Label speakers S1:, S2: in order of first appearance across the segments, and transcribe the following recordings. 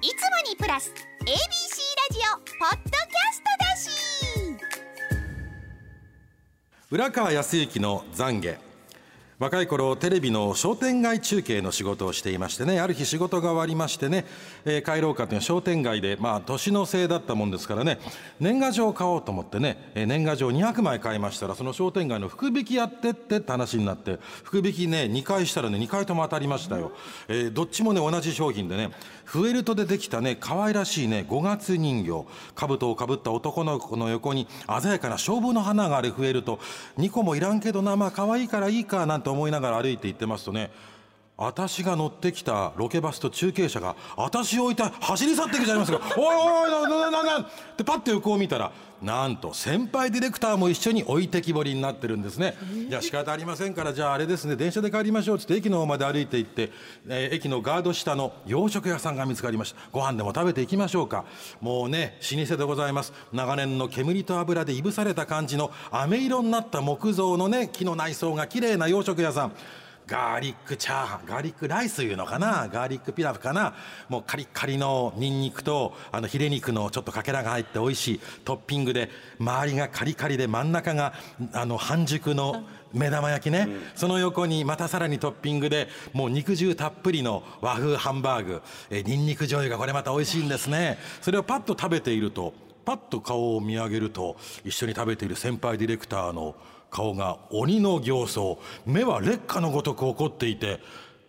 S1: いつもにプラス ABC ラジオポッドキャストだし。
S2: 浦川康之の懺悔。若い頃テレビの商店街中継の仕事をしていましてねある日仕事が終わりましてね、えー帰ろうかという商店街でまあ年のせいだったもんですからね年賀状を買おうと思ってね、えー年賀状200枚買いましたらその商店街の福引きやってってって話になって福引きね2回したらね2回とも当たりましたよ、えーどっちもね同じ商品でねフェルトでできたね可愛らしいね五月人形。兜をかぶった男の子の横に鮮やかな勝負の花があるフェルト2個もいらんけどなまあ可愛いからいいかなんてと思いながら歩いて行ってますとね私が乗ってきたロケバスと中継車が私を置いて走り去っていくじゃありますか「おいおいおいななななな」ってパッて横を見たらなんと先輩ディレクターも一緒に置いてきぼりになってるんですねじゃあ仕方ありませんからじゃああれですね電車で帰りましょうっつって駅の方まで歩いて行って、えー駅のガード下の洋食屋さんが見つかりましたご飯でも食べていきましょうかもうね老舗でございます長年の煙と油でいぶされた感じの飴色になった木造のね木の内装が綺麗な洋食屋さんガーリックチャーハンガーリックライスいうのかなガーリックピラフかな。もうカリカリのニンニクとあのヒレ肉のちょっとかけらが入って美味しいトッピングで周りがカリカリで真ん中があの半熟の目玉焼きね、その横にまたさらにトッピングでもう肉汁たっぷりの和風ハンバーグ。えニンニク醤油がこれまた美味しいんですね。それをパッと食べているとパッと顔を見上げると一緒に食べている先輩ディレクターの顔が鬼の形相目は劣化のごとく怒っていて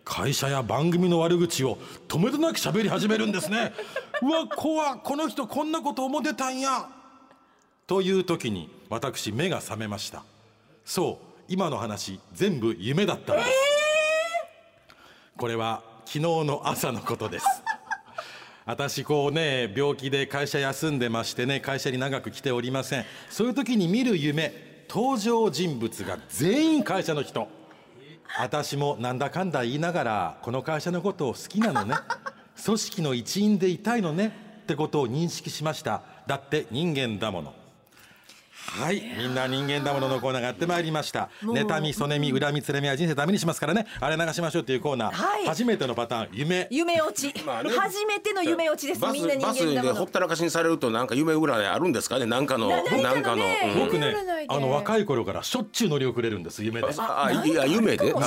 S2: 会社や番組の悪口を止めどなく喋り始めるんですね。うわ怖っこの人こんなこと思ってたんや。という時に私目が覚めました。そう今の話全部夢だったんです、これは昨日の朝のことです。私こうね病気で会社休んでましてね会社に長く来ておりません。そういう時に見る夢登場人物が全員会社の人。私もなんだかんだ言いながらこの会社のことを好きなのね。組織の一員でいたいのね。ってことを認識しました。だって人間だもの。はい。みんな人間だもののコーナーがやってまいりました。妬みそねみ恨みつれみは人生ダメにしますからね。あれ流しましょうっていうコーナー、
S3: はい。
S2: 初めてのパターン。夢。
S3: 夢落ち、
S4: まあね。
S3: 初めての夢落ちです。みんな人
S4: バスで
S3: 間だもの。
S4: ほったらかしにされるとなんか夢占いあるんですかね？なんかの
S3: な何かのね。
S4: なんかの、うん
S2: 僕ねあの若い頃からしょっちゅう乗り遅れるんです夢で。
S4: ああいや夢で？ってこ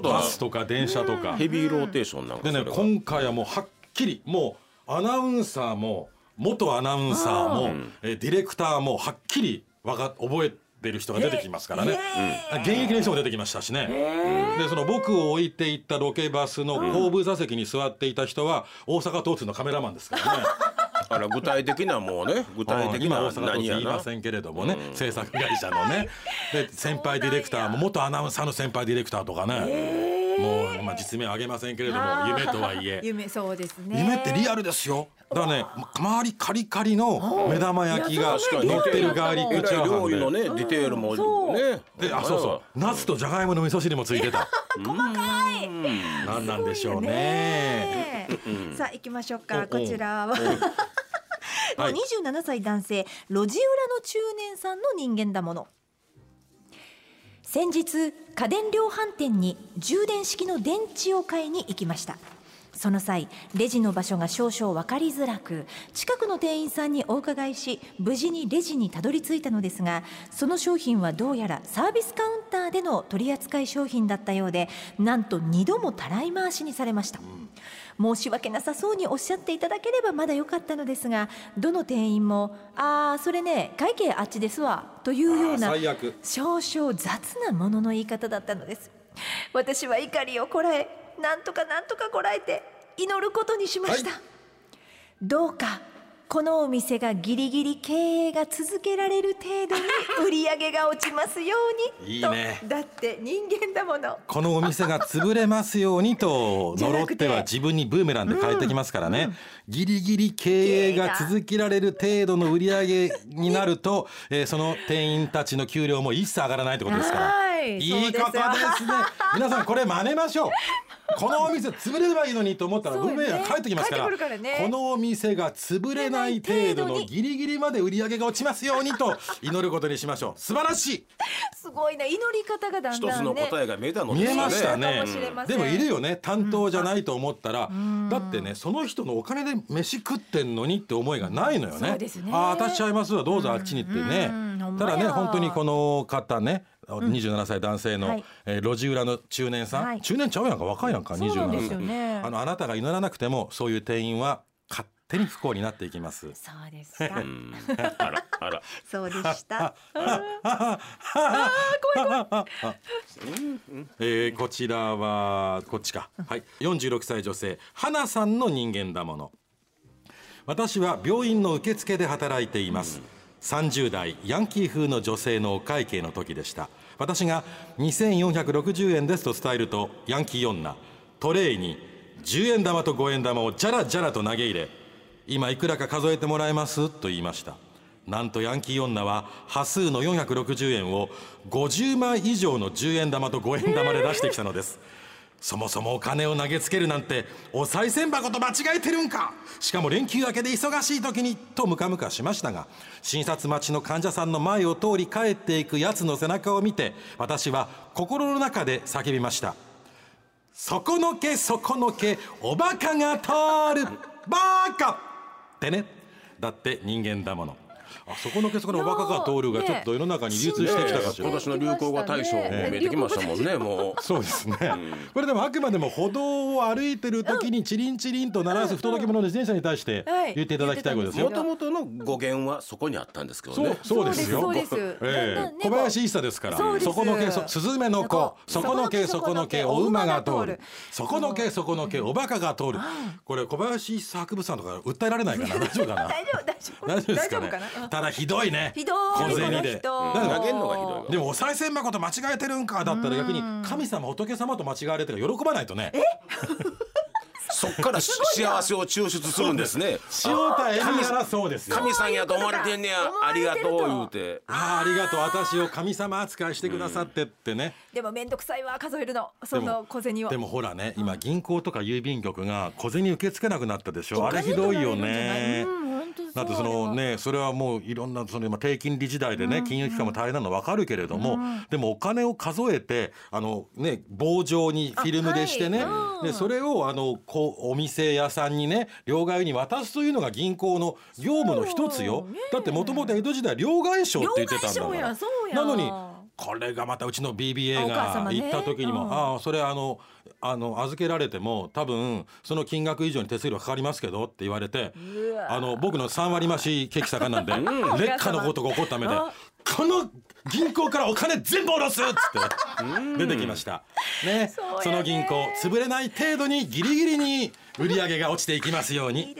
S4: とは？
S2: バスとか電車とか。
S4: ヘビーローテーションなんか
S2: でね今回はもうはっきりもうアナウンサーも元アナウンサーも、えーディレクターもはっきりわか覚えてる人が出てきますからね、現役の人も出てきましたしね、でその僕を置いていったロケバスの後部座席に座っていた人は大阪交通のカメラマンですからね。
S4: あら具体的なもうね具体的な
S2: 今大阪交通
S4: 何やな
S2: 言いませんけれどもね、制作会社のね。で先輩ディレクターも元アナウンサーの先輩ディレクターとかね、もう、まあ、実名は挙げませんけれども夢とはいえ。
S3: 夢そうですね。
S2: 夢ってリアルですよ。だからね周りカリカリの目玉焼きが乗ってるガーリックチャーハンで。
S4: 料理のねディテールも
S3: そう。
S4: ね
S2: であそうそう。ナスとじゃがいもの味噌汁もついてた。細かい。何なんでしょうね。
S3: さあ行きましょうか。
S2: お
S3: こちらは。もう。
S2: はい。
S3: 27歳男性路地裏の中年さんの人間だもの先日家電量販店に充電式の電池を買いに行きました。その際レジの場所が少々分かりづらく近くの店員さんにお伺いし無事にレジにたどり着いたのですがその商品はどうやらサービスカウンターでの取り扱い商品だったようでなんと2度もたらい回しにされました、申し訳なさそうにおっしゃっていただければまだよかったのですがどの店員も「あーそれね会計あっちですわ」というような少々雑なものの言い方だったのです。私は怒りをこらえなんとかなんとかこらえて祈ることにしました、
S2: はい。
S3: どうかこのお店がギリギリ経営が続けられる程度に売り上げが落ちますように
S2: いいね。
S3: とだって人間だもの。
S2: このお店が潰れますようにと 呪っては自分にブーメランで返ってきますからね、ギリギリ経営が続けられる程度の売り上げになると、えーその店員たちの給料も一切上がらないってことですから。
S3: はい。
S2: いいことですね。皆さんこれ真似ましょうこのお店潰れればいいのにと思ったら
S3: そうよね。
S2: 運命が帰ってきますから
S3: ね。
S2: このお店が潰れない程度のギリギリまで売り上げが落ちますようにと祈ることにしましょう。素晴らしい。
S3: すごいな。祈り方がだん
S4: 一
S3: だんね。
S4: つの答えが見えたの
S2: 見えましたね。
S3: かもしれません。
S2: でもいるよね。担当じゃないと思ったら、だってねその人のお金で飯食ってんのにって思いがないのよね。
S3: そうですね。
S2: ああ私ちゃいますわ。どうぞあっちにってね、
S3: うんほん
S2: ただね本当にこの方ね27歳男性の、
S3: はい。
S2: えー路地裏の中年さん、
S3: はい。
S2: 中年ちゃうやんか若いやんか
S3: そうなんです
S2: 27歳
S3: よね。
S2: あのあなたが祈らなくてもそういう店員は勝手に不幸になっていきます。
S3: そうですか。
S4: うん。あらあら。
S3: そうでした。
S2: えーこちらはこっちか、はい、46歳女性花さんの人間だもの。私は病院の受付で働いています、30代ヤンキー風の女性のお会計の時でした。私が2460円ですと伝えるとヤンキー女トレイに10円玉と5円玉をジャラジャラと投げ入れ今いくらか数えてもらえますと言いました。なんとヤンキー女は端数の460円を50枚以上の10円玉と5円玉で出してきたのです。そもそもお金を投げつけるなんてお賽銭箱と間違えてるんか。しかも連休明けで忙しい時にとムカムカしましたが診察待ちの患者さんの前を通り帰っていくやつの背中を見て私は心の中で叫びました。底のけ底のけおバカが通るバカってね。だって人間だもの。あそこのけそこのおバカが通るがちょっと世の中に流通してきたかしら、
S4: 今年の流行語大賞も見えてきましたもんねもう。
S2: そうですね、これでもあくまでも歩道を歩いてる時にチリンチリンと鳴らす不届き者の自転車に対して
S3: はい。
S2: 言っていただきたいことですよ。
S4: もともとの語源はそこにあったんですけどね。
S2: そうですよ。小林一茶ですから。
S3: そ
S2: このけそスズメの子、そこのけそこのけお馬が通る。そこの
S3: う
S2: けそこのけおバカが通る。これ小林一茶博物館とか訴えられないかな？大丈夫かな？
S3: 大丈夫大丈夫。
S2: 大丈夫ですかね？
S3: 大丈夫かな？
S2: ただひどいね。
S3: ひどい
S2: 小銭で。
S4: 投げんのがひどいわ
S2: でもお賽銭箱と間違えてるんかだったら逆に神様仏様と間違われてる喜ばないとね。
S4: そっからし幸せを抽出するんですね。
S2: 塩田恵美ならそうですよ。
S4: 神さんやと思われてんねや。ありが
S3: と
S4: とう言うて。
S2: ああありがとう。私を神様扱いしてくださってってね、
S3: でも面倒くさいわ数えるの。その小銭を。
S2: でもほらね今銀行とか郵便局が小銭受け付けなくなったでしょ。あれひどいよね。だってそのねそれはもういろんなその今低金利時代でね金融機関も大変なの分かるけれどもでもお金を数えてあのね棒状にフィルムでしてね。でそれをあのこうお店屋さんにね両替に渡すというのが銀行の業務の一つよ。
S3: ね
S2: だってもともと江戸時代両替商って言ってたんだから。なのにこれがまたうちの BBA が行った時にも、
S3: うん。
S2: ああそれあのあの預けられても多分その金額以上に手数料かかりますけどって言われてあの僕の3割増しケーキ盛んなんで 劣化のことが起こった目で。
S3: あ
S2: この銀行からお金全部下ろすっつって出てきました。ね
S3: そ
S2: の銀行潰れない程度にギリギリに売り上げが落ちていきますように。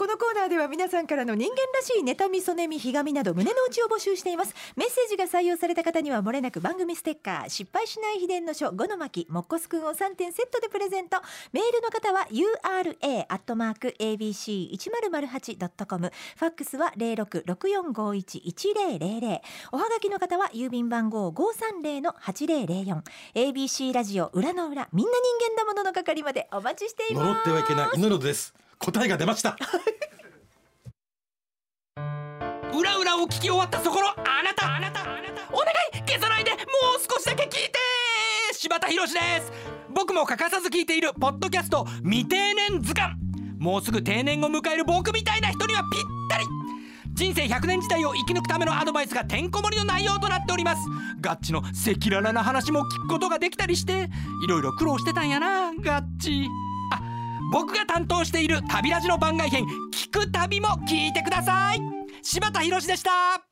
S3: このコーナーでは皆さんからの人間らしい妬みそねみひがみなど胸の内を募集しています。メッセージが採用された方にはもれなく番組ステッカー失敗しない秘伝の書5の巻もっこすくんを3点セットでプレゼント。メールの方は ura アットマーク abc 一0 0 8ドットコム。ファックスは零六六四五一一零零零。おはがきの方は郵便番号五三零の八零零四。abc ラジオ裏の裏みんな人間だものの係までお待ちしています。
S2: 呪ってはいけない。祈るです。答えが出ました。
S5: 裏裏を聞き終わったそこのあなたあなたあなたお願い消さないでもう少しだけ聞いて柴田博です。僕も欠かさず聞いているポッドキャスト未定年図鑑。もうすぐ定年を迎える僕みたいな人にはぴったり。人生100年時代を生き抜くためのアドバイスがてんこ盛りの内容となっております。ガッチの赤裸々な話も聞くことができたりしていろいろ苦労してたんやなガッチ。僕が担当している旅ラジの番外編聞く旅も聞いてください。柴田博でした。